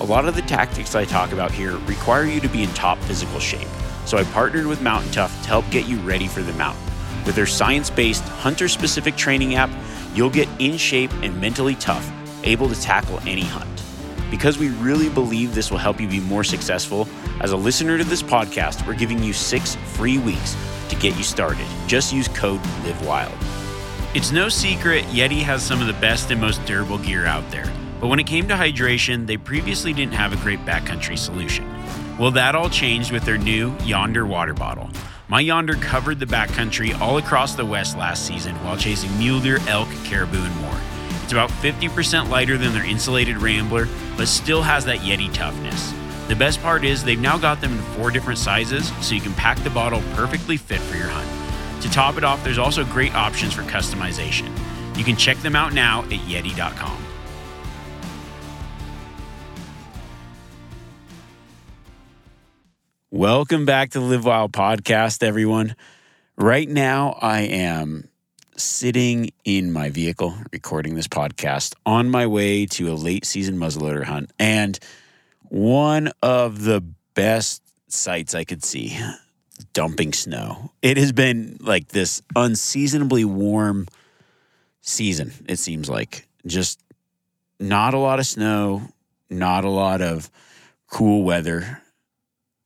A lot of the tactics I talk about here require you to be in top physical shape, so I partnered with Mountain Tough to help get you ready for the mountain. With their science based, hunter specific training app, you'll get in shape and mentally tough, able to tackle any hunt. Because we really believe this will help you be more successful, as a listener to this podcast, we're giving you six free weeks to get you started. Just use code LIVEWILD. It's no secret Yeti has some of the best and most durable gear out there. But when it came to hydration, they previously didn't have a great backcountry solution. Well, that all changed with their new Yonder water bottle. My Yonder covered the backcountry all across the West last season while chasing mule deer, elk, caribou, and more. It's about 50% lighter than their insulated Rambler, but still has that Yeti toughness. The best part is they've now got them in four different sizes, so you can pack the bottle perfectly fit for your hunt. To top it off, there's also great options for customization. You can check them out now at Yeti.com. Welcome back to the Live Wild podcast, everyone. Right now, I am sitting in my vehicle recording this podcast on my way to a late season muzzleloader hunt. And one of the best sights I could see dumping snow. It has been like this unseasonably warm season, it seems like. Just not a lot of snow, not a lot of cool weather.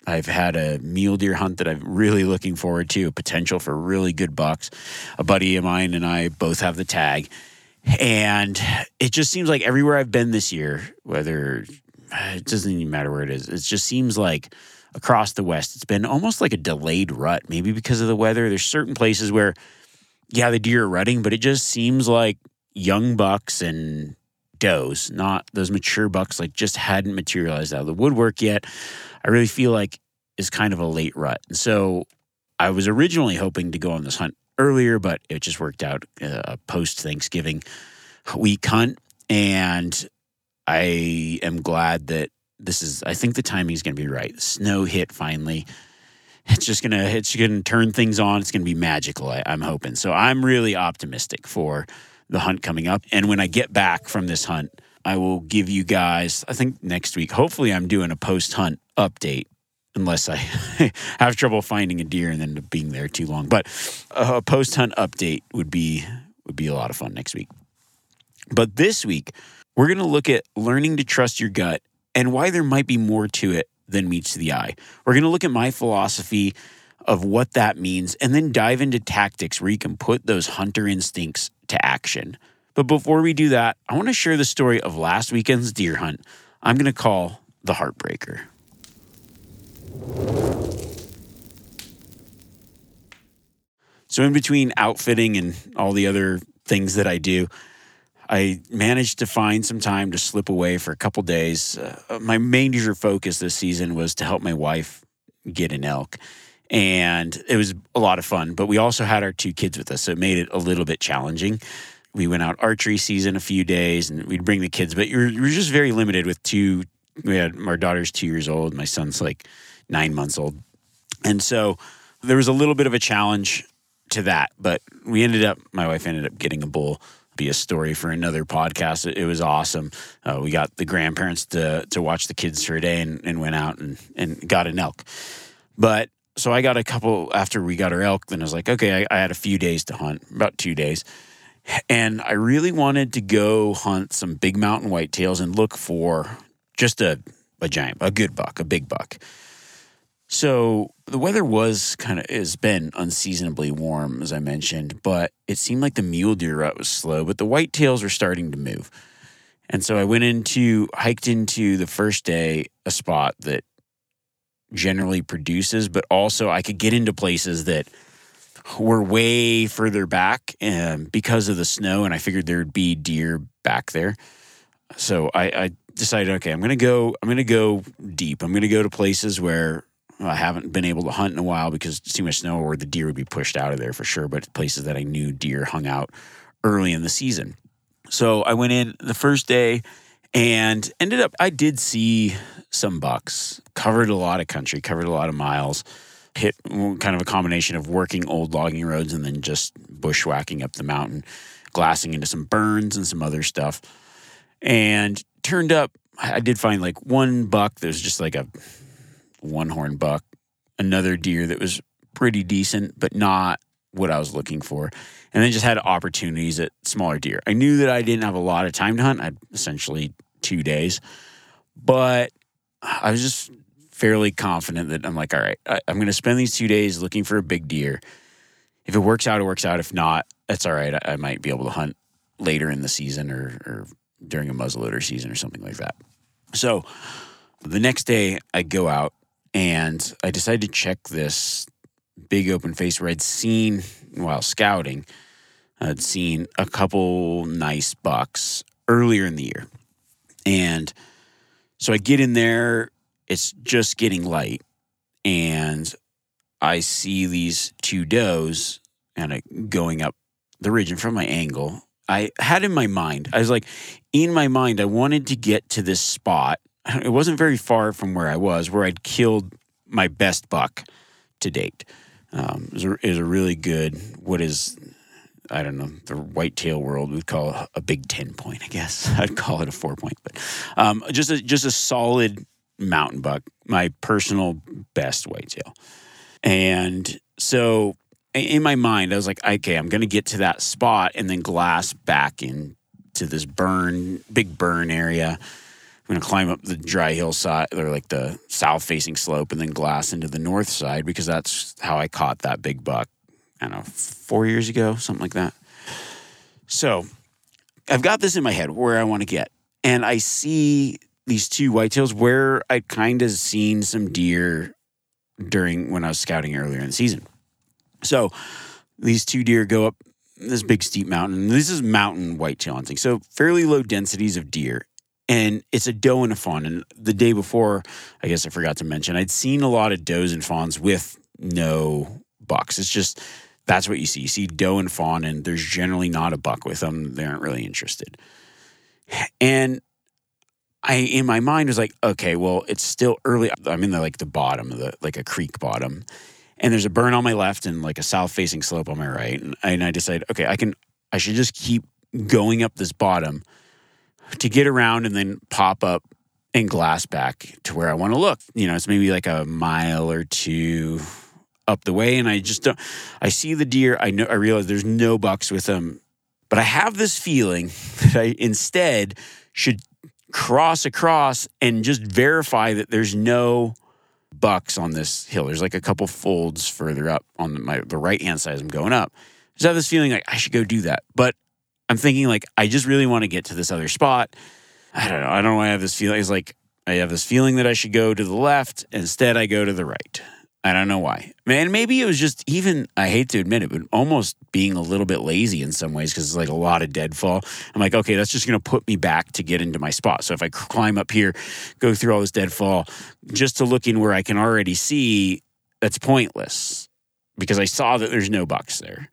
I've had a mule deer hunt that I'm really looking forward to, potential for really good bucks. A buddy of mine and I both have the tag. And it just seems like everywhere I've been this year, whether uh, it doesn't even matter where it is, it just seems like across the West, it's been almost like a delayed rut, maybe because of the weather. There's certain places where, yeah, the deer are rutting, but it just seems like young bucks and does, not those mature bucks, like just hadn't materialized out of the woodwork yet. I really feel like is kind of a late rut. And so I was originally hoping to go on this hunt earlier, but it just worked out uh, post Thanksgiving week hunt. And I am glad that this is, I think the timing is going to be right. Snow hit finally. It's just gonna it's gonna turn things on. It's gonna be magical. I, I'm hoping. So I'm really optimistic for the hunt coming up. And when I get back from this hunt, I will give you guys, I think next week, hopefully, I'm doing a post hunt update unless I have trouble finding a deer and then being there too long. But a post hunt update would be would be a lot of fun next week. But this week, we're going to look at learning to trust your gut and why there might be more to it than meets the eye. We're going to look at my philosophy of what that means and then dive into tactics where you can put those hunter instincts to action. But before we do that, I want to share the story of last weekend's deer hunt. I'm going to call the Heartbreaker. So, in between outfitting and all the other things that I do, I managed to find some time to slip away for a couple days. Uh, my major focus this season was to help my wife get an elk. And it was a lot of fun, but we also had our two kids with us, so it made it a little bit challenging. We went out archery season a few days and we'd bring the kids, but you're, you're just very limited with two. We had our daughter's two years old, my son's like nine months old. And so there was a little bit of a challenge to that, but we ended up, my wife ended up getting a bull. Be a story for another podcast. It, it was awesome. Uh, we got the grandparents to to watch the kids for a day and, and went out and, and got an elk. But so I got a couple after we got our elk. Then I was like, okay, I, I had a few days to hunt, about two days, and I really wanted to go hunt some big mountain whitetails and look for just a a giant, a good buck, a big buck. So the weather was kind of has been unseasonably warm, as I mentioned, but it seemed like the mule deer rut was slow, but the whitetails were starting to move. And so I went into hiked into the first day a spot that generally produces, but also I could get into places that were way further back um, because of the snow, and I figured there'd be deer back there. So I, I decided, okay, I'm gonna go. I'm gonna go deep. I'm gonna go to places where I haven't been able to hunt in a while because too much snow, or the deer would be pushed out of there for sure. But places that I knew deer hung out early in the season. So I went in the first day and ended up. I did see some bucks. Covered a lot of country. Covered a lot of miles hit kind of a combination of working old logging roads and then just bushwhacking up the mountain, glassing into some burns and some other stuff. And turned up, I did find like one buck that was just like a one horn buck, another deer that was pretty decent, but not what I was looking for. And then just had opportunities at smaller deer. I knew that I didn't have a lot of time to hunt. I had essentially two days, but I was just fairly confident that I'm like, all right, I, am going to spend these two days looking for a big deer. If it works out, it works out. If not, that's all right. I, I might be able to hunt later in the season or, or during a muzzleloader season or something like that. So the next day, I go out and I decide to check this big open face where I'd seen while scouting, I'd seen a couple nice bucks earlier in the year. And so I get in there it's just getting light and I see these two does kind of going up the ridge and from my angle. I had in my mind, I was like, in my mind, I wanted to get to this spot. It wasn't very far from where I was, where I'd killed my best buck to date. Um, was a, was a really good, what is, I don't know, the whitetail world would call a big 10 point, I guess. I'd call it a four point, but um, just a, just a solid mountain buck, my personal best whitetail. And so in my mind, I was like, okay, I'm going to get to that spot and then glass back into this burn, big burn area. I'm going to climb up the dry hillside or like the south facing slope and then glass into the north side because that's how I caught that big buck, I don't know, four years ago, something like that. So I've got this in my head where I want to get. And I see these two whitetails where I'd kind of seen some deer during when I was scouting earlier in the season. So these two deer go up this big steep mountain. This is mountain whitetail hunting, so fairly low densities of deer. And it's a doe and a fawn. And the day before, I guess I forgot to mention, I'd seen a lot of does and fawns with no bucks. It's just that's what you see. You see doe and fawn, and there's generally not a buck with them. They aren't really interested. And I in my mind was like, okay, well, it's still early. I'm in the like the bottom of the like a creek bottom, and there's a burn on my left and like a south facing slope on my right, and, and I decided, okay, I can, I should just keep going up this bottom to get around and then pop up and glass back to where I want to look. You know, it's maybe like a mile or two up the way, and I just don't. I see the deer. I know. I realize there's no bucks with them, but I have this feeling that I instead should cross across and just verify that there's no bucks on this hill. There's like a couple folds further up on the, my the right hand side as I'm going up. Just have this feeling like I should go do that, but I'm thinking like I just really want to get to this other spot. I don't know. I don't know why I have this feeling. It's like I have this feeling that I should go to the left. Instead, I go to the right. I don't know why. Man, maybe it was just even, I hate to admit it, but almost being a little bit lazy in some ways because it's like a lot of deadfall. I'm like, okay, that's just going to put me back to get into my spot. So if I climb up here, go through all this deadfall just to look in where I can already see, that's pointless because I saw that there's no bucks there.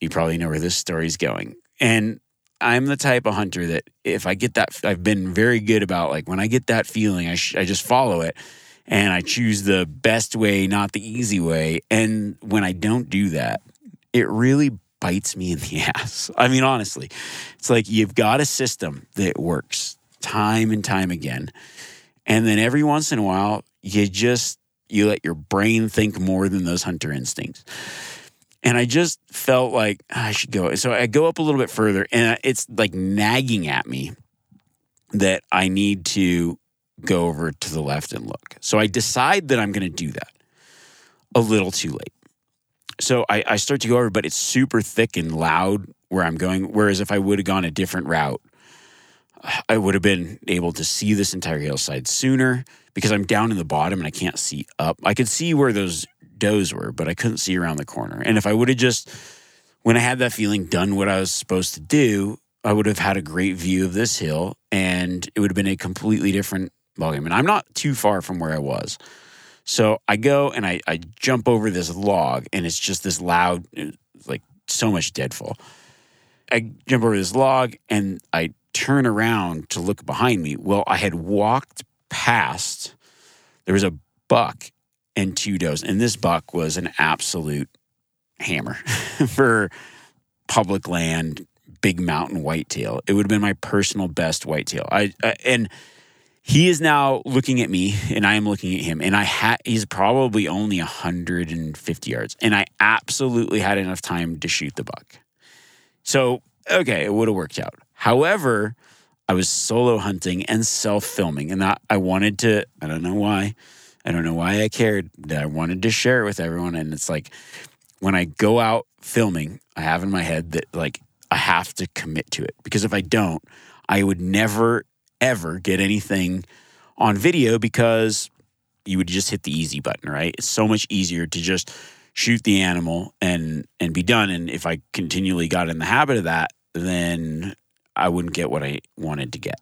You probably know where this story's going. And I'm the type of hunter that if I get that, I've been very good about like when I get that feeling, I, sh- I just follow it and I choose the best way, not the easy way. And when I don't do that, it really bites me in the ass. I mean, honestly, it's like you've got a system that works time and time again. And then every once in a while, you just you let your brain think more than those hunter instincts. And I just felt like ah, I should go. So I go up a little bit further, and it's like nagging at me that I need to go over to the left and look. So I decide that I'm going to do that a little too late. So I, I start to go over, but it's super thick and loud where I'm going. Whereas if I would have gone a different route, I would have been able to see this entire hillside sooner because I'm down in the bottom and I can't see up. I could see where those does were, but I couldn't see around the corner. And if I would have just, when I had that feeling, done what I was supposed to do, I would have had a great view of this hill and it would have been a completely different ballgame. And I'm not too far from where I was. So I go and I, I jump over this log and it's just this loud, uh, like so much deadfall. I jump over this log and I turn around to look behind me. Well, I had walked past, there was a buck and two does. And this buck was an absolute hammer for public land, big mountain whitetail. It would have been my personal best whitetail. I, and he is now looking at me and I am looking at him and I had he's probably only 150 yards and I absolutely had enough time to shoot the buck. So, okay, it would have worked out. However, I was solo hunting and self-filming and that I wanted to I don't know why I don't know why I cared. That I wanted to share it with everyone. And it's like when I go out filming, I have in my head that like I have to commit to it because if I don't, I would never, ever get anything on video because you would just hit the easy button, right? It's so much easier to just shoot the animal and and be done. And if I continually got in the habit of that, then I wouldn't get what I wanted to get.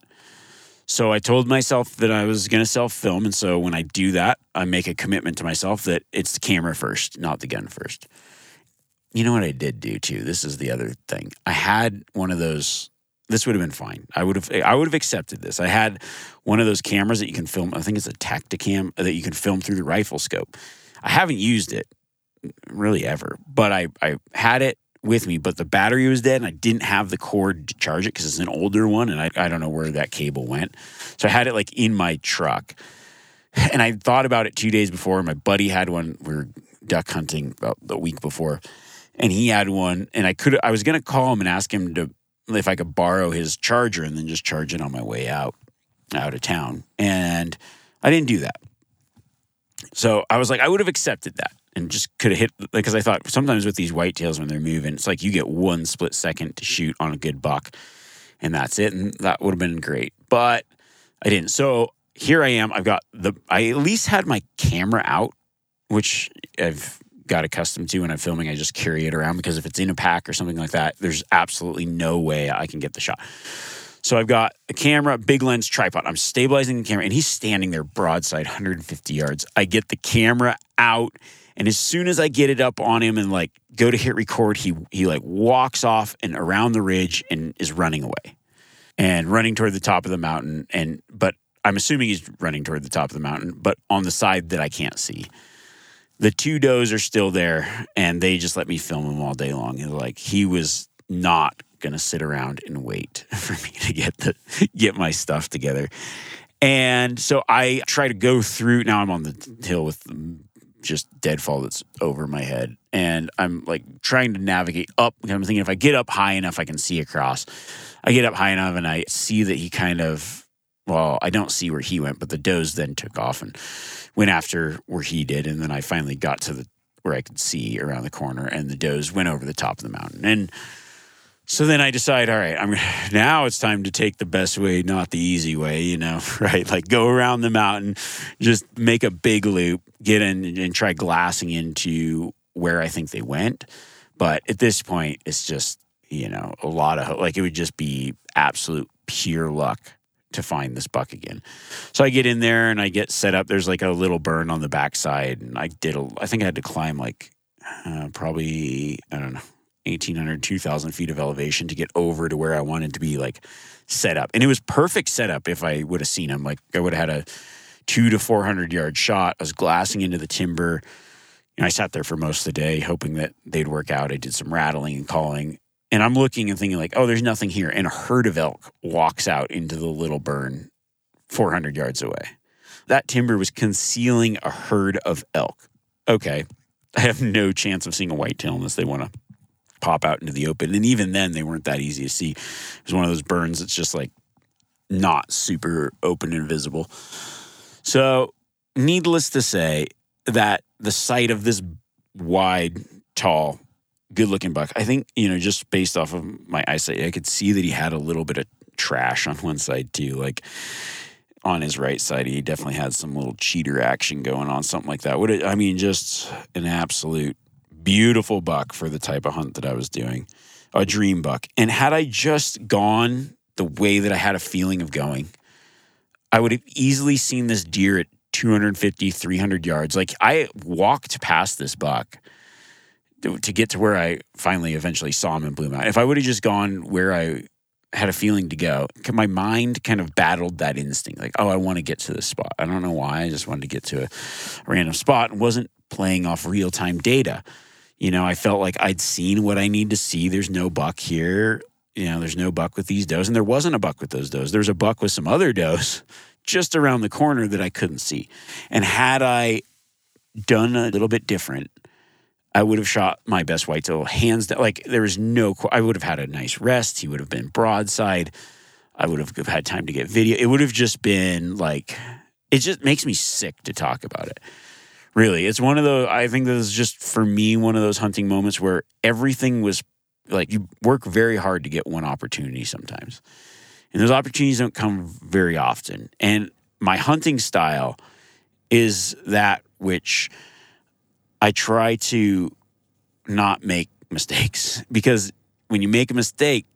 So I told myself that I was going to self film. And so when I do that, I make a commitment to myself that it's the camera first, not the gun first. You know what I did do too? This is the other thing. I had one of those. This would have been fine. I would have. I would have accepted this. I had one of those cameras that you can film. I think it's a Tactacam that you can film through the rifle scope. I haven't used it really ever, but I I had it with me, but the battery was dead and I didn't have the cord to charge it because it's an older one and I, I don't know where that cable went. So I had it like in my truck. And I thought about it two days before. My buddy had one. We were duck hunting about the week before. And he had one. And I could I was gonna call him and ask him to if I could borrow his charger and then just charge it on my way out out of town. And I didn't do that. So I was like, I would have accepted that and just could have hit because I thought sometimes with these whitetails when they're moving, it's like you get one split second to shoot on a good buck, and that's it, and that would have been great. But I didn't. So here I am. I've got the. I at least had my camera out, which I've got accustomed to when I'm filming. I just carry it around because if it's in a pack or something like that, there's absolutely no way I can get the shot. So I've got a camera, big lens, tripod. I'm stabilizing the camera, and he's standing there broadside, 150 yards. I get the camera out and as soon as I get it up on him and like go to hit record, he he like walks off and around the ridge and is running away. And running toward the top of the mountain and but I'm assuming he's running toward the top of the mountain, but on the side that I can't see. The two does are still there and they just let me film him all day long. And like he was not gonna sit around and wait for me to get the get my stuff together. And so I try to go through. Now I'm on the hill with just deadfall that's over my head. And I'm like trying to navigate up. I'm thinking if I get up high enough, I can see across. I get up high enough and I see that he kind of, well, I don't see where he went, but the does then took off and went after where he did. And then I finally got to the where I could see around the corner and the does went over the top of the mountain. And so then I decide, all right, I'm now it's time to take the best way, not the easy way, you know, right? Like go around the mountain, just make a big loop, get in and try glassing into where I think they went. But at this point, it's just, you know, a lot of like it would just be absolute pure luck to find this buck again. So I get in there and I get set up. There's like a little burn on the backside, and I did. A, I think I had to climb like uh, probably I don't know 1800 2000 feet of elevation to get over to where i wanted to be like set up and it was perfect setup if i would have seen him like i would have had a two to 400 yard shot. I was glassing into the timber. And i sat there for most of the day hoping that they'd work out. I did some rattling and calling. And i'm looking and thinking like oh there's nothing here. And a herd of elk walks out into the little burn 400 yards away. That timber was concealing a herd of elk. Okay. I have no chance of seeing a whitetail unless they want to pop out into the open. And even then, they weren't that easy to see. It was one of those burns that's just like not super open and visible. So, needless to say, that the sight of this wide, tall, good looking buck, I think, you know, just based off of my eyesight, I could see that he had a little bit of trash on one side too. Like on his right side, he definitely had some little cheater action going on, something like that. Would it, I mean, just an absolute beautiful buck for the type of hunt that I was doing, a dream buck. And had I just gone the way that I had a feeling of going, I would have easily seen this deer at 250, 300 yards. Like I walked past this buck to get to where I finally eventually saw him in Blue Mountain. If I would have just gone where I had a feeling to go, my mind kind of battled that instinct. Like, oh, I want to get to this spot. I don't know why. I just wanted to get to a random spot and wasn't playing off real time data. You know, I felt like I'd seen what I need to see. There's no buck here. You know, there's no buck with these does. And there wasn't a buck with those does. There's a buck with some other does just around the corner that I couldn't see. And had I done a little bit different, I would have shot my best white tail hands down. Like there was no, I would have had a nice rest. He would have been broadside. I would have had time to get video. It would have just been like, it just makes me sick to talk about it. Really, it's one of those. I think this is just for me one of those hunting moments where everything was like you work very hard to get one opportunity sometimes. And those opportunities don't come very often. And my hunting style is that which I try to not make mistakes because when you make a mistake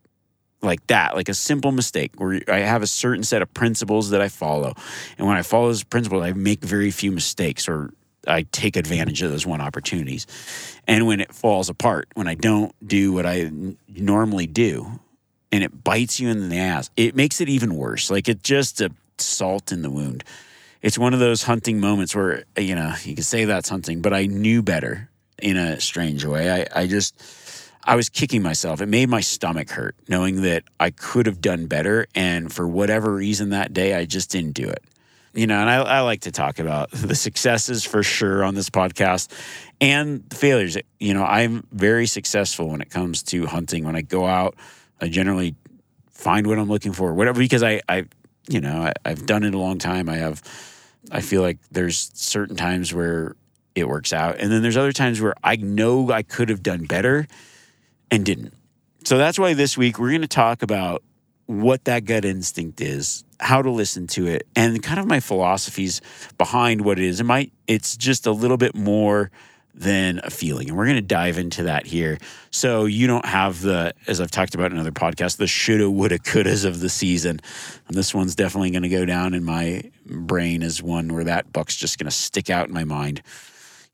like that, like a simple mistake where I have a certain set of principles that I follow. And when I follow those principles, I make very few mistakes or I take advantage of those one opportunities. And when it falls apart, when I don't do what I normally do, and it bites you in the ass, it makes it even worse. Like it's just a salt in the wound. It's one of those hunting moments where, you know, you can say that's hunting, but I knew better in a strange way. I, I just, I was kicking myself. It made my stomach hurt knowing that I could have done better. And for whatever reason that day, I just didn't do it. You know, and I, I like to talk about the successes for sure on this podcast and the failures. You know, I'm very successful when it comes to hunting. When I go out, I generally find what I'm looking for, whatever, because I, I you know, I, I've done it a long time. I have, I feel like there's certain times where it works out. And then there's other times where I know I could have done better and didn't. So that's why this week we're going to talk about what that gut instinct is, how to listen to it, and kind of my philosophies behind what it is. It might, it's just a little bit more than a feeling. And we're going to dive into that here. So you don't have the, as I've talked about in other podcasts, the shoulda, woulda, couldas of the season. And this one's definitely going to go down in my brain as one where that buck's just going to stick out in my mind.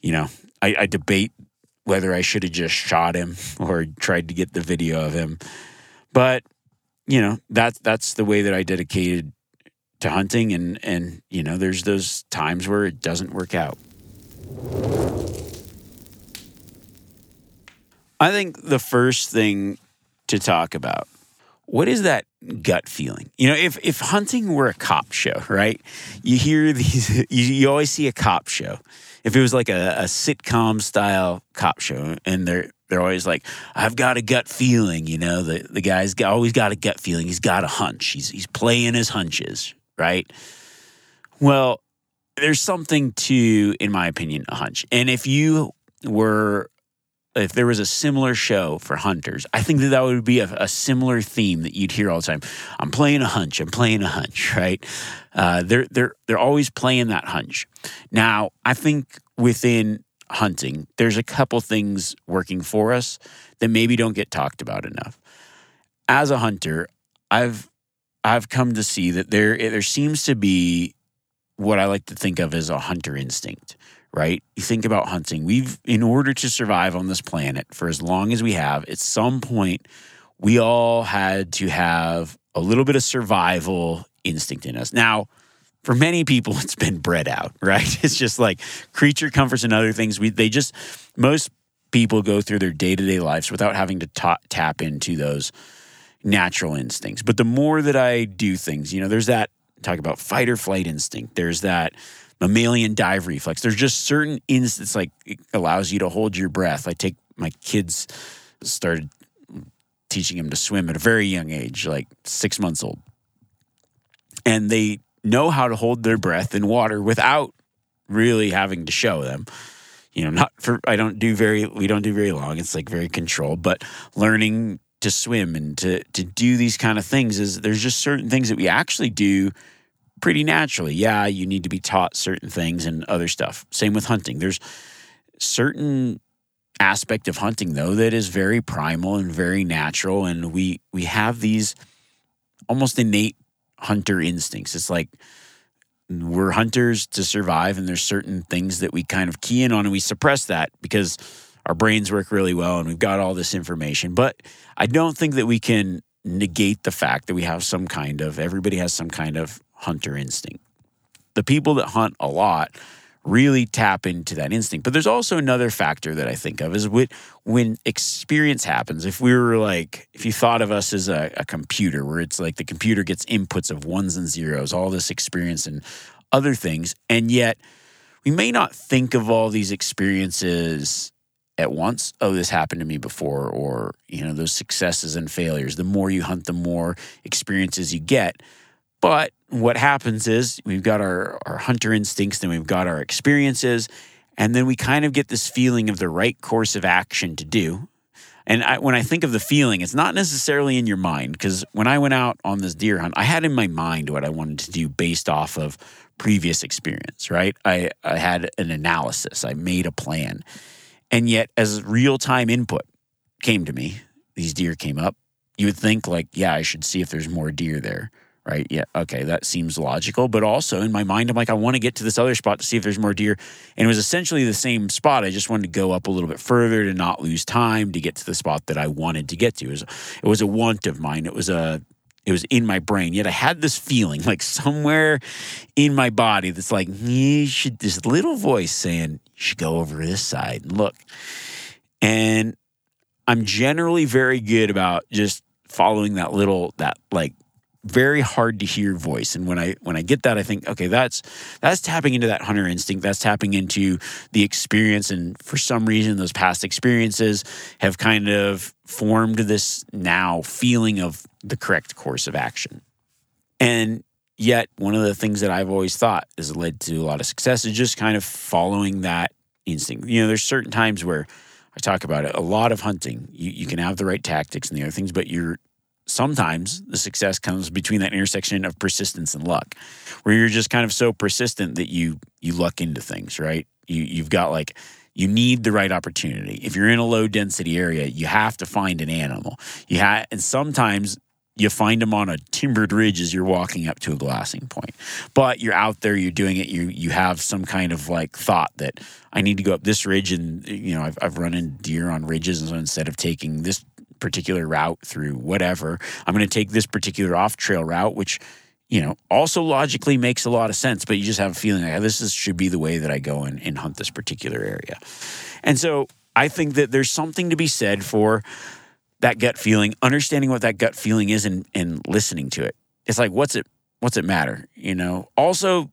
You know, I, I debate whether I should have just shot him or tried to get the video of him. But, you know, that's that's the way that I dedicated to hunting and and you know, there's those times where it doesn't work out. I think the first thing to talk about what is that gut feeling? You know, if if hunting were a cop show, right? You hear these, you, you always see a cop show. If it was like a, a sitcom style cop show, and they're they're always like, "I've got a gut feeling," you know. The the guy's got, always got a gut feeling. He's got a hunch. He's he's playing his hunches, right? Well, there's something to, in my opinion, a hunch. And if you were if there was a similar show for hunters, I think that that would be a, a, similar theme that you'd hear all the time. I'm playing a hunch. I'm playing a hunch. Right? Uh, they're they're they're always playing that hunch. Now, I think within hunting, there's a couple things working for us that maybe don't get talked about enough. As a hunter, I've I've come to see that there eh, there seems to be what I like to think of as a hunter instinct right? You think about hunting. We've, in order to survive on this planet for as long as we have, at some point, we all had to have a little bit of survival instinct in us. Now, for many people, it's been bred out, right? It's just like creature comforts and other things. We, they just, most people go through their day to day lives without having to ta- tap into those natural instincts. But the more that I do things, you know, there's that talk about fight or flight instinct. There's that mammalian dive reflex. There's just certain instincts like it allows you to hold your breath. I take my kids started teaching them to swim at a very young age, like six months old. and they know how to hold their breath in water without really having to show them. You know, not for I don't do very we don't do very long. It's like very controlled, but learning to swim and to to do these kind of things is there's just certain things that we actually do pretty naturally. Yeah, you need to be taught certain things and other stuff. Same with hunting. There's certain aspect of hunting though that is very primal and very natural and we we have these almost innate hunter instincts. It's like we're hunters to survive, and there's certain things that we kind of key in on and we suppress that because our brains work really well and we've got all this information. But I don't think that we can negate the fact that we have some kind of, everybody has some kind of hunter instinct. The people that hunt a lot really tap into that instinct. But there's also another factor that I think of is when experience happens. If we were like, if you thought of us as a, a, computer, where it's like the computer gets inputs of ones and zeros, all this experience and other things, and yet we may not think of all these experiences at once. Oh, this happened to me before, or you know, those successes and failures. The more you hunt, the more experiences you get. But what happens is we've got our, our hunter instincts, then we've got our experiences, and then we kind of get this feeling of the right course of action to do. And I, when I think of the feeling, it's not necessarily in your mind because when I went out on this deer hunt, I had in my mind what I wanted to do based off of previous experience, right? I, I had an analysis, I made a plan. And yet, as real time input came to me, these deer came up, you would think, like, yeah, I should see if there's more deer there right? Yeah, okay, that seems logical. But also in my mind, I'm like, I want to get to this other spot to see if there's more deer. And it was essentially the same spot. I just wanted to go up a little bit further to not lose time to get to the spot that I wanted to get to. It was, it was a want of mine. It was a it was in my brain. Yet I had this feeling like somewhere in my body that's like, you should this little voice saying, you should go over this side and look. And I'm generally very good about just following that little that like very hard to hear voice. And when i when i get that i think okay that's that's tapping into that hunter instinct. That's tapping into the experience. And for some reason those past experiences have kind of formed this now feeling of the correct course of action. And yet one of the things that i've always thought has led to a lot of success is just kind of following that instinct. You know there's certain times where I talk about it. A lot of hunting, you, you can have the right tactics and the other things, but you're sometimes the success comes between that intersection of persistence and luck where you're just kind of so persistent that you you luck into things right? You you've got like you need the right opportunity. If you're in a low density area you have to find an animal. You have and sometimes you find them on a timbered ridge as you're walking up to a glassing point but you're out there you're doing it you you have some kind of like thought that i need to go up this ridge and you know i've, I've run in deer on ridges and so instead of taking this particular route through whatever. I'm going to take this particular off trail route, which, you know, also logically makes a lot of sense, but you just have a feeling like ah, this is, should be the way that I go and, and hunt this particular area. And so I think that there's something to be said for that gut feeling, understanding what that gut feeling is and, and listening to it. It's like, what's it, what's it matter? You know, also,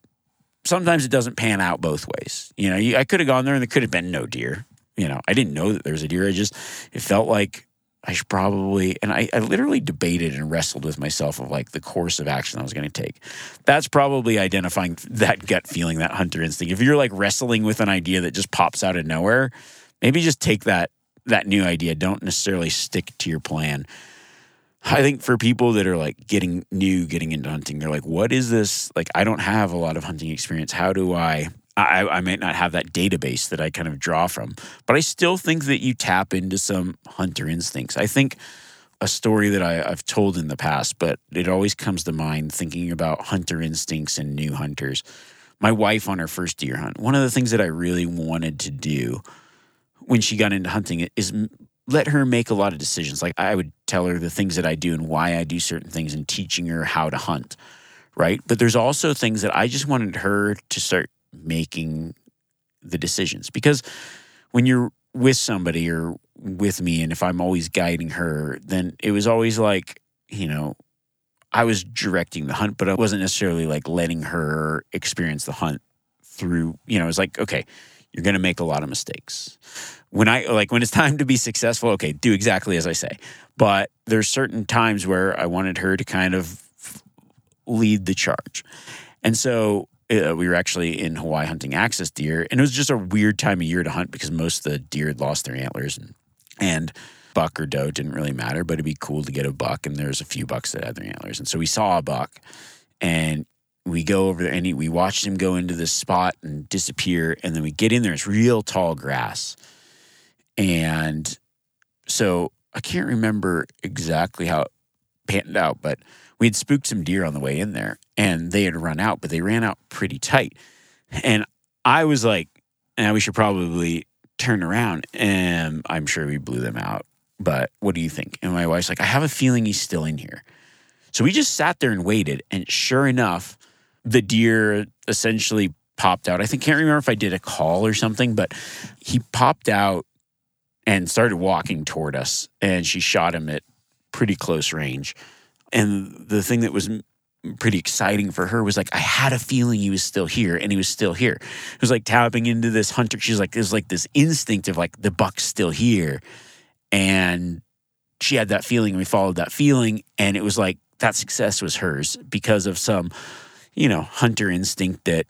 sometimes it doesn't pan out both ways. You know, I could have gone there and there could have been no deer. You know, I didn't know that there was a deer. I just, it felt like I should probably, and I, I literally debated and wrestled with myself of like the course of action I was going to take. That's probably identifying that gut feeling, that hunter instinct. If you're like wrestling with an idea that just pops out of nowhere, maybe just take that that new idea. Don't necessarily stick to your plan. I think for people that are like getting new, getting into hunting, they're like, what is this? Like, I don't have a lot of hunting experience. How do I I, I might not have that database that I kind of draw from, but I still think that you tap into some hunter instincts. I think a story that I, I've told in the past, but it always comes to mind thinking about hunter instincts and new hunters. My wife on her first deer hunt, one of the things that I really wanted to do when she got into hunting is let her make a lot of decisions. Like I would tell her the things that I do and why I do certain things and teaching her how to hunt, right? But there's also things that I just wanted her to start making the decisions. Because when you're with somebody or with me and if I'm always guiding her then it was always like you know I was directing the hunt but I wasn't necessarily like letting her experience the hunt through you know it's like okay you're going to make a lot of mistakes. When I like when it's time to be successful okay do exactly as I say. But there's certain times where I wanted her to kind of lead the charge. And so uh, we were actually in Hawaii hunting axis deer, and it was just a weird time of year to hunt because most of the deer had lost their antlers, and, and buck or doe didn't really matter, but it'd be cool to get a buck, and there's a few bucks that had their antlers, and so we saw a buck, and we go over there, and he, we watched him go into this spot and disappear, and then we get in there, it's real tall grass, and so I can't remember exactly how it panned out, but we had spooked some deer on the way in there and they had run out, but they ran out pretty tight. And I was like, now we should probably turn around. And I'm sure we blew them out. But what do you think? And my wife's like, I have a feeling he's still in here. So we just sat there and waited. And sure enough, the deer essentially popped out. I think can't remember if I did a call or something, but he popped out and started walking toward us. And she shot him at pretty close range. And the thing that was pretty exciting for her was like, I had a feeling he was still here and he was still here. It was like tapping into this hunter. She's like, there's like this instinct of like, the buck's still here. And she had that feeling and we followed that feeling. And it was like, that success was hers because of some, you know, hunter instinct that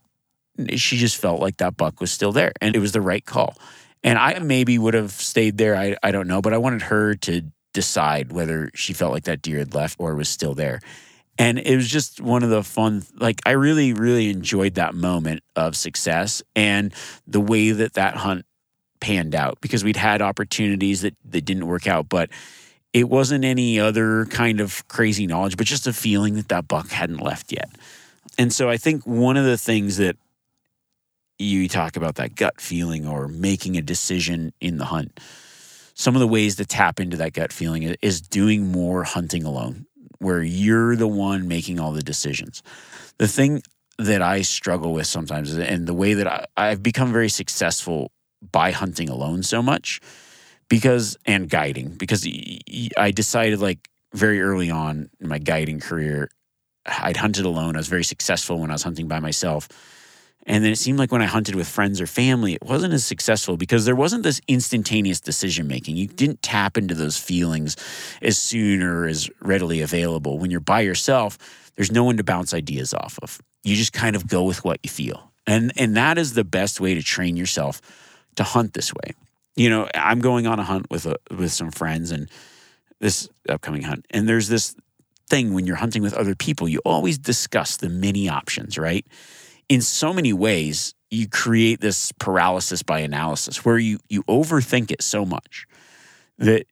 she just felt like that buck was still there and it was the right call. And I maybe would have stayed there. I, I don't know, but I wanted her to decide whether she felt like that deer had left or was still there. And it was just one of the fun, like, I really, really enjoyed that moment of success and the way that that hunt panned out because we'd had opportunities that, that didn't work out, but it wasn't any other kind of crazy knowledge, but just a feeling that that buck hadn't left yet. And so I think one of the things that you talk about that gut feeling or making a decision in the hunt some of the ways to tap into that gut feeling is doing more hunting alone, where you're the one making all the decisions. The thing that I struggle with sometimes, and the way that I, I've become very successful by hunting alone so much, because and guiding, because I decided like very early on in my guiding career, I'd hunted alone. I was very successful when I was hunting by myself and then it seemed like when I hunted with friends or family, it wasn't as successful because there wasn't this instantaneous decision making. You didn't tap into those feelings as soon or as readily available. When you're by yourself, there's no one to bounce ideas off of. You just kind of go with what you feel. And and that is the best way to train yourself to hunt this way. You know, I'm going on a hunt with a, with some friends and this upcoming hunt. And there's this thing when you're hunting with other people, you always discuss the many options, right? In so many ways, you create this paralysis by analysis where you you overthink it so much that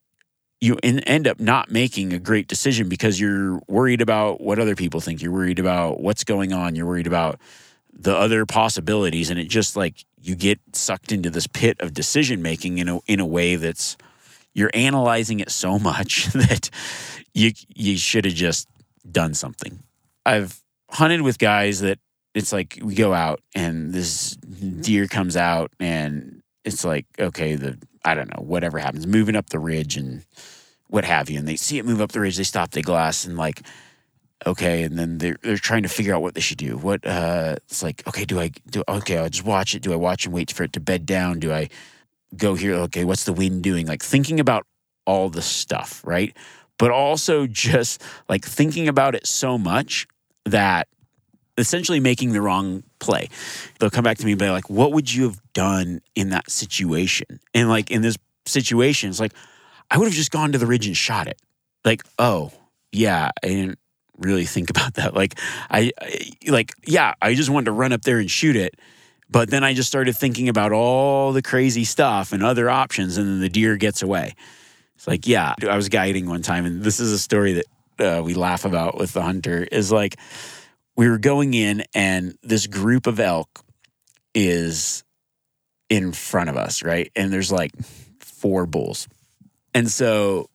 you end up not making a great decision because you're worried about what other people think. You're worried about what's going on. You're worried about the other possibilities, and it just like you get sucked into this pit of decision making in a in a way that's you're analyzing it so much that you you should have just done something. I've hunted with guys that it's like we go out and this deer comes out and it's like okay the i don't know whatever happens moving up the ridge and what have you. And they see it move up the ridge they stop they glass and like okay and then they're, they're trying to figure out what they should do. What uh it's like okay do i do okay i'll just watch it. Do i watch and wait for it to bed down? Do i go here? Okay what's the wind doing? Like thinking about all the stuff right? But also just like thinking about it so much that essentially making the wrong play. They'll come back to me and be like, what would you have done in that situation? And like in this situation, it's like, I would have just gone to the ridge and shot it. Like, oh, yeah, I didn't really think about that. Like, I, I like, yeah, I just wanted to run up there and shoot it. But then I just started thinking about all the crazy stuff and other options, and then the deer gets away. It's like, yeah, I was guiding one time, and this is a story that uh, we laugh about with the hunter. Is like, we were going in, and this group of elk is in front of us, right? And there's like four bulls, and so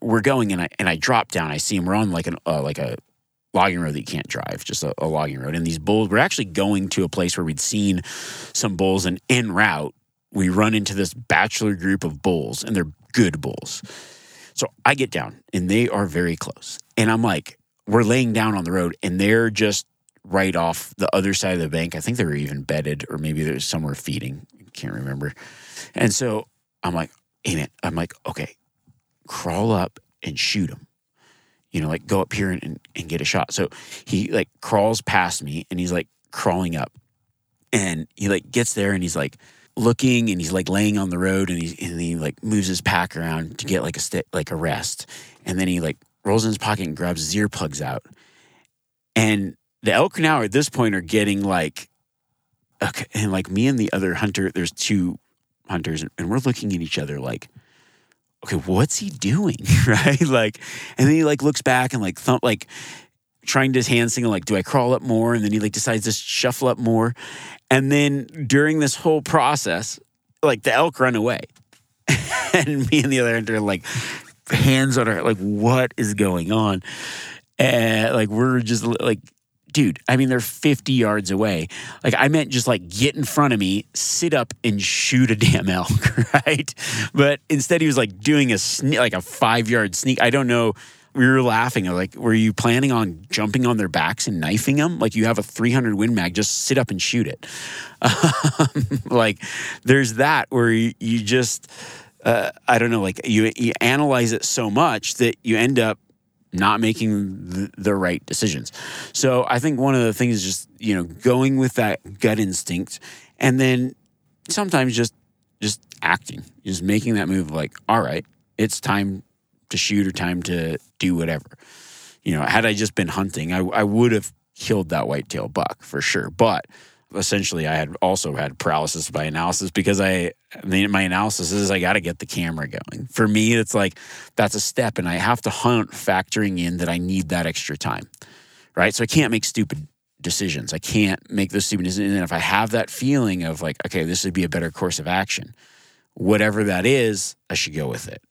we're going, and I and I drop down. I see them. We're on like an uh, like a logging road that you can't drive, just a, a logging road. And these bulls, we're actually going to a place where we'd seen some bulls, and en route, we run into this bachelor group of bulls, and they're good bulls. So I get down, and they are very close, and I'm like, we're laying down on the road and they're just right off the other side of the bank. I think they were even bedded or maybe there's somewhere feeding. I can't remember. And so I'm like, Amen. I'm like, okay, crawl up and shoot them. you know, like go up here and, and, and get a shot. So he like crawls past me and he's like crawling up and he like gets there and he's like looking and he's like laying on the road and he, and he like moves his pack around to get like a stick, like a rest. And then he like rolls in his pocket and grabs his earplugs out. And the elk now at this point are getting like, okay, and like me and the other hunter, there's two hunters, and we're looking at each other like, okay, what's he doing? right? Like, and then he like looks back and like thump, like trying to hand signal, like, do I crawl up more? And then he like decides to shuffle up more. And then during this whole process, like the elk run away. and me and the other hunter like hands on her, like, what is going on? And like we're just like dude, I mean, they're 50 yards away. Like, I meant just like get in front of me, sit up and shoot a damn elk, right? But instead, he was like doing a sneak, like a five yard sneak. I don't know. We were laughing. Like, were you planning on jumping on their backs and knifing them? Like, you have a 300 Win Mag, just sit up and shoot it. Um, like, there's that where you, you just, uh, I don't know, like you, you analyze it so much that you end up not making the, the, right decisions. So I think one of the things is just, you know, going with that gut instinct and then sometimes just just acting, just making that move like, all right, it's time to shoot or time to do whatever. You know, had I just been hunting, I, I would have killed that whitetail buck for sure. But essentially I had also had paralysis by analysis because I, I mean, my analysis is I got to get the camera going. For me, it's like that's a step, and I have to hunt factoring in that I need that extra time, right? So I can't make stupid decisions. I can't make those stupid decisions. And if I have that feeling of like, okay, this would be a better course of action, whatever that is, I should go with it.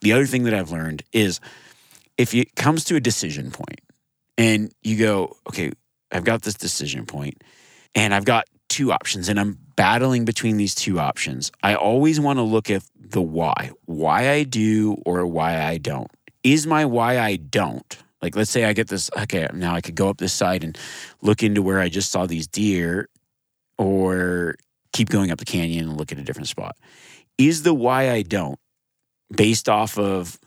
The other thing that I've learned is if it comes to a decision point and you go, okay, I've got this decision point and I've got two options and I'm battling between these two options. I always want to look at the why, why I do or why I don't. Is my why I don't, like let's say I get this, okay, now I could go up this side and look into where I just saw these deer or keep going up the canyon and look at a different spot. Is the why I don't based off of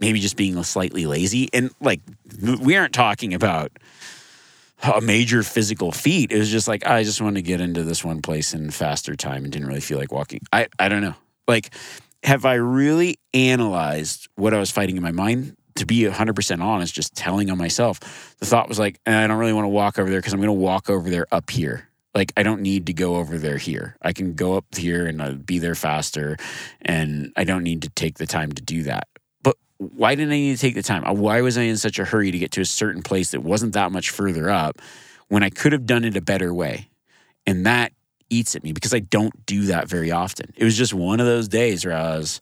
maybe just being slightly lazy? And like, we aren't talking about a major physical feat. It was just like I just wanted to get into this one place in faster time and didn't really feel like walking. I I don't know. Like have I really analyzed what I was fighting in my mind? To be 100% honest, just telling on myself, the thought was like, eh, I don't really want to walk over there because I'm going to walk over there up here. Like, I don't need to go over there here. I can go up here and I'll be there faster, and I don't need to take the time to do that why didn't I need to take the time? Uh, why was I in such a hurry to get to a certain place that wasn't that much further up when I could have done it a better way? And that eats at me because I don't do that very often. It was just one of those days where I was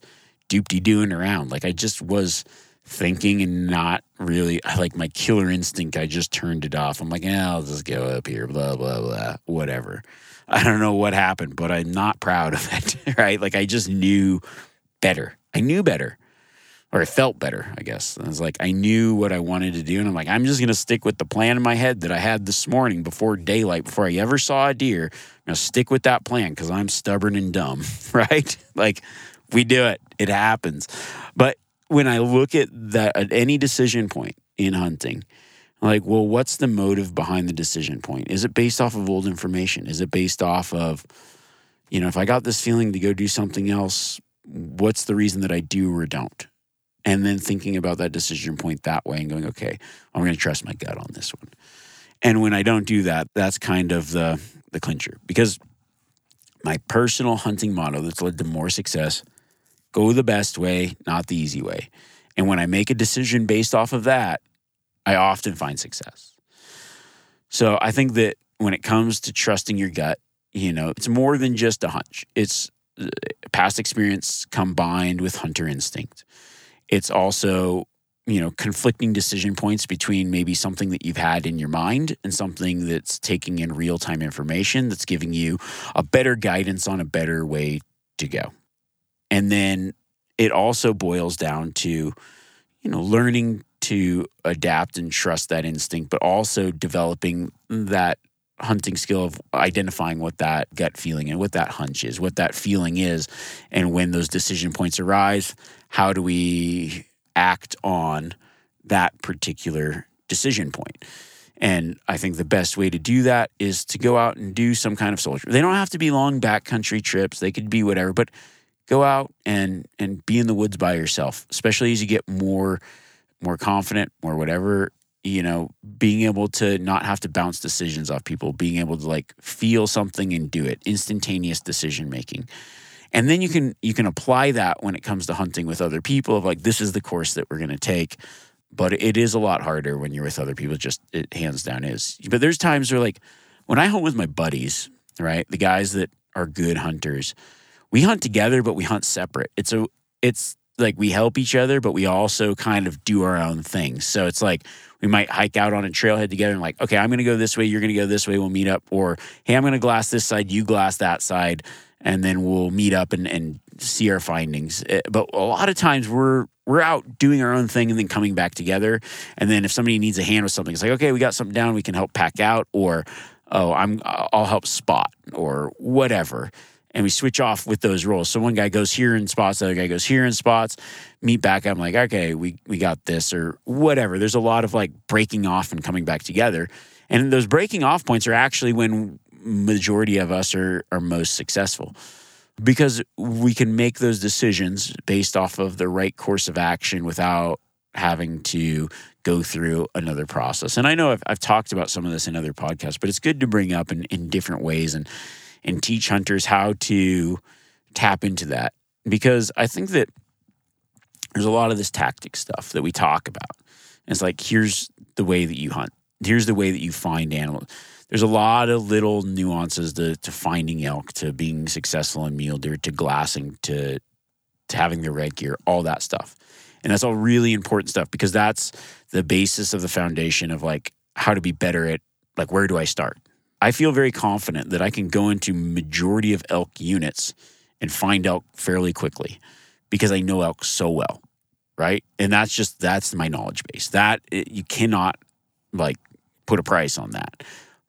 doopty doing around. Like I just was thinking and not really I like my killer instinct. I just turned it off. I'm like, yeah, I'll just go up here, blah, blah, blah, whatever. I don't know what happened, but I'm not proud of it, right? Like I just knew better. I knew better or it felt better, I guess. I was like, I knew what I wanted to do. And I'm like, I'm just going to stick with the plan in my head that I had this morning before daylight, before I ever saw a deer. I'm going to stick with that plan because I'm stubborn and dumb, right? like, we do it, it happens. But when I look at that, at any decision point in hunting, like, well, what's the motive behind the decision point? Is it based off of old information? Is it based off of, you know, if I got this feeling to go do something else, what's the reason that I do or don't? And then thinking about that decision point that way and going, okay, I'm going to trust my gut on this one. And when I don't do that, that's kind of the the clincher because my personal hunting motto that's led to more success: go the best way, not the easy way. And when I make a decision based off of that, I often find success. So I think that when it comes to trusting your gut, you know, it's more than just a hunch. It's uh, past experience combined with hunter instinct. It's also, you know, conflicting decision points between maybe something that you've had in your mind and something that's taking in real time information that's giving you a better guidance on a better way to go. And then it also boils down to, you know, learning to adapt and trust that instinct, but also developing that hunting skill of identifying what that gut feeling and what that hunch is, what that feeling is. And when those decision points arise, how do we act on that particular decision point. And I think the best way to do that is to go out and do some kind of soldier. They don't have to be long backcountry trips. They could be whatever, but go out and and be in the woods by yourself, especially as you get more more confident, more whatever, you know, being able to not have to bounce decisions off people, being able to like feel something and do it, instantaneous decision making. And then you can you can apply that when it comes to hunting with other people of like this is the course that we're going to take. But it is a lot harder when you're with other people just it hands down is. But there's times where like when I hunt with my buddies, right? The guys that are good hunters, we hunt together but we hunt separate. It's a it's like we help each other, but we also kind of do our own things. So it's like we might hike out on a trailhead together and like, okay, I'm going to go this way, you're going to go this way, we'll meet up. Or hey, I'm going to glass this side, you glass that side and then we'll meet up and, and see our findings. Eh, but a lot of times we're we're out doing our own thing and then coming back together. And then if somebody needs a hand with something, it's like, okay, we got something down, we can help pack out, or oh, I'm I'll help spot or whatever. And we switch off with those roles. So one guy goes here in spots, the other guy goes here in spots. Meet back. I'm like, okay, we we got this or whatever. There's a lot of like breaking off and coming back together. And those breaking off points are actually when majority of us are are most successful because we can make those decisions based off of the right course of action without having to go through another process. And I know I've, I've talked about some of this in other podcasts, but it's good to bring up in, in different ways and and teach hunters how to tap into that because I think that there's a lot of this tactic stuff that we talk about. it's like here's the way that you hunt. Here's the way that you find animals there's a lot of little nuances to, to finding elk, to being successful in mule deer, to glassing, to to having the red gear, all that stuff. And that's all really important stuff because that's the basis of the foundation of like how to be better at like where do I start? I feel very confident that I can go into majority of elk units and find elk fairly quickly because I know elk so well, right? And that's just that's my knowledge base. That it, you cannot like put a price on that.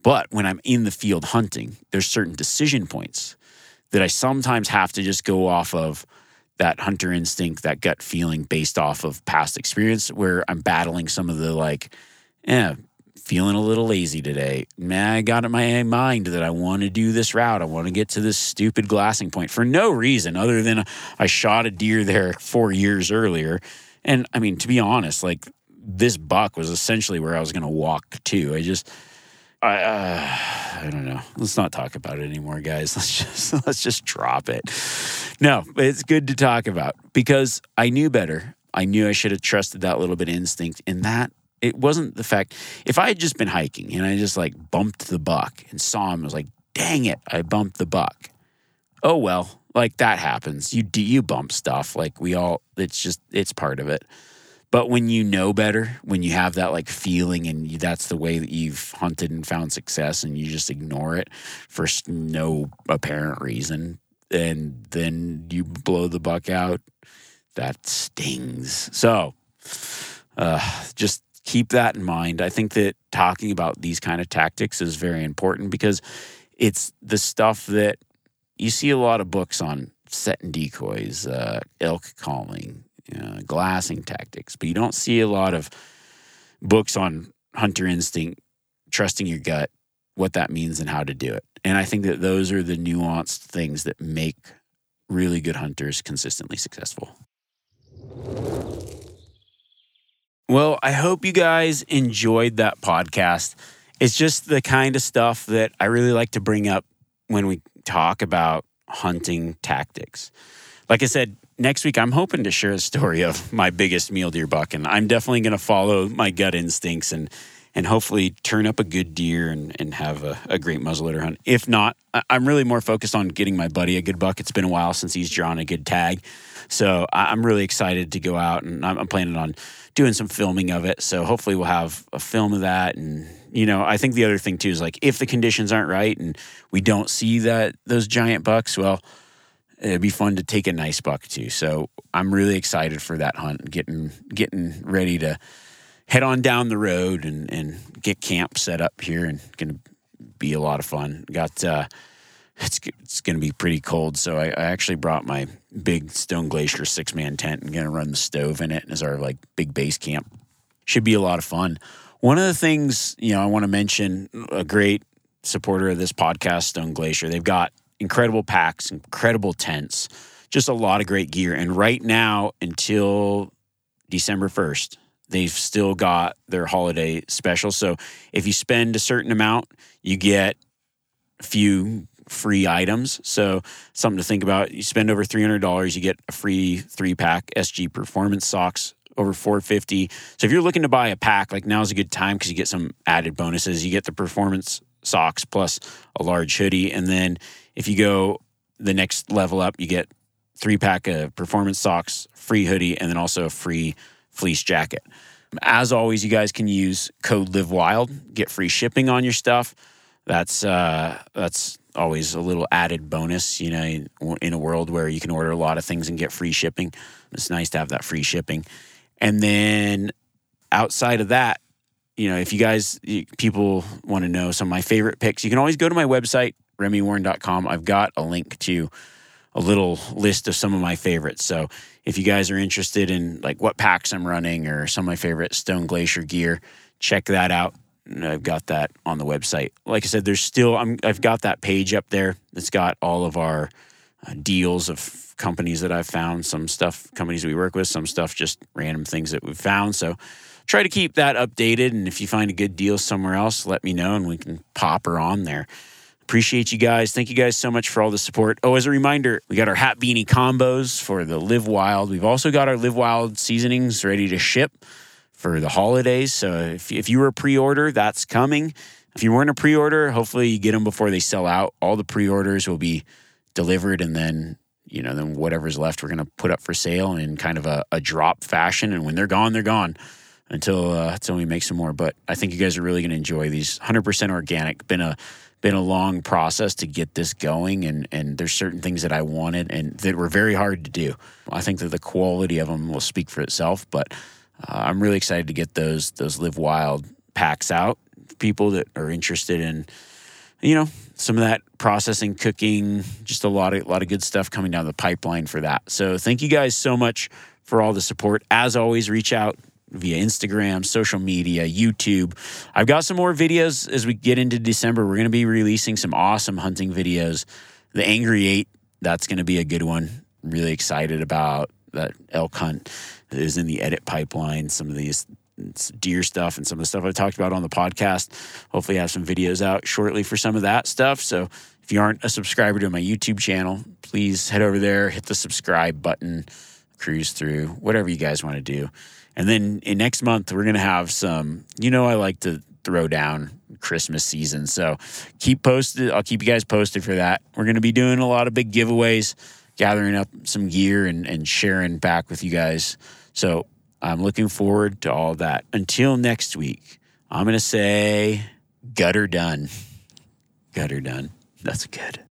But when I'm in the field hunting, there's certain decision points that I sometimes have to just go off of that hunter instinct, that gut feeling based off of past experience where I'm battling some of the like, yeah, feeling a little lazy today. Man, I got in my mind that I want to do this route. I want to get to this stupid glassing point for no reason other than I shot a deer there four years earlier. And I mean, to be honest, like this buck was essentially where I was going to walk to. I just, I uh, I don't know. Let's not talk about it anymore, guys. Let's just let's just drop it. No, it's good to talk about because I knew better. I knew I should have trusted that little bit of instinct, and that it wasn't the fact. If I had just been hiking and I just like bumped the buck and saw him, I was like, "Dang it, I bumped the buck." Oh well, like that happens. You do you bump stuff. Like we all. It's just it's part of it. But when you know better, when you have that like feeling and you, that's the way that you've hunted and found success and you just ignore it for no apparent reason, and then you blow the buck out, that stings. So uh, just keep that in mind. I think that talking about these kind of tactics is very important because it's the stuff that you see a lot of books on setting decoys, uh, elk calling, uh, glassing tactics, but you don't see a lot of books on hunter instinct, trusting your gut, what that means, and how to do it. And I think that those are the nuanced things that make really good hunters consistently successful. Well, I hope you guys enjoyed that podcast. It's just the kind of stuff that I really like to bring up when we talk about hunting tactics. Like I said, next week I'm hoping to share a story of my biggest mule deer buck, and I'm definitely going to follow my gut instincts and and hopefully turn up a good deer and, and have a, a great muzzleloader hunt. If not, I'm really more focused on getting my buddy a good buck. It's been a while since he's drawn a good tag, so I'm really excited to go out and I'm planning on doing some filming of it. So hopefully we'll have a film of that and you know, I think the other thing too is like if the conditions aren't right and we don't see that those giant bucks, well, it'd be fun to take a nice buck too. So I'm really excited for that hunt, getting getting ready to head on down the road and and get camp set up here and gonna be a lot of fun. Got uh it's it's gonna be pretty cold, so I, I actually brought my big Stone Glacier six man tent and gonna run the stove in it as our like big base camp. Should be a lot of fun. One of the things, you know, I want to mention a great supporter of this podcast, Stone Glacier. They've got incredible packs, incredible tents, just a lot of great gear. And right now, until December 1st, they've still got their holiday special. So if you spend a certain amount, you get a few free items. So something to think about. You spend over $300, you get a free three pack SG Performance socks over 450. So if you're looking to buy a pack, like now's a good time because you get some added bonuses. You get the performance socks plus a large hoodie. And then if you go the next level up, you get three pack of performance socks, free hoodie, and then also a free fleece jacket. As always, you guys can use code Live Wild, get free shipping on your stuff. That's uh, that's always a little added bonus, you know, in a world where you can order a lot of things and get free shipping. It's nice to have that free shipping. And then outside of that, you know, if you guys, people want to know some of my favorite picks, you can always go to my website, remiwarren.com. I've got a link to a little list of some of my favorites. So if you guys are interested in like what packs I'm running or some of my favorite Stone Glacier gear, check that out. I've got that on the website. Like I said, there's still i have got that page up there that's got all of our uh, deals of companies that I've found. Some stuff companies we work with, some stuff just random things that we've found. So try to keep that updated. And if you find a good deal somewhere else, let me know and we can pop her on there. Appreciate you guys. Thank you guys so much for all the support. Oh, as a reminder, we got our hat beanie combos for the Live Wild. We've also got our Live Wild seasonings ready to ship for the holidays. So if, if you were a pre order, that's coming. If you weren't a pre order, hopefully you get them before they sell out. All the pre orders will be delivered and then you know then whatever's left we're going to put up for sale in kind of a, a, drop fashion and when they're gone they're gone until uh, until we make some more but i think you guys are really going to enjoy these 100% organic been a been a long process to get this going and and there's certain things that I wanted and that were very hard to do. I think that the quality of them will speak for itself, but uh, I'm really excited to get those those live wild packs out. People that are interested in you know some of that processing, cooking, just a lot of a lot of good stuff coming down the pipeline for that. So thank you guys so much for all the support. As always, reach out via Instagram, social media, YouTube. I've got some more videos as we get into December. We're going to be releasing some awesome hunting videos. The Angry Eight, that's going to be a good one. I'm Really excited about that elk hunt that is in the edit pipeline. Some of these deer stuff and some of the stuff I talked about on the podcast. Hopefully, I have some videos out shortly for some of that stuff. So, if you aren't a subscriber to my YouTube channel, please head over there, hit the subscribe button, cruise through, whatever you guys want to do. And then in next month, we're going to have some, you know, I like to throw down Christmas season. So keep posted. I'll keep you guys posted for that. We're going to be doing a lot of big giveaways, gathering up some gear and, and sharing back with you guys. So I'm looking forward to all that. Until next week, I'm going to say gutter done. Gutter done. That's good.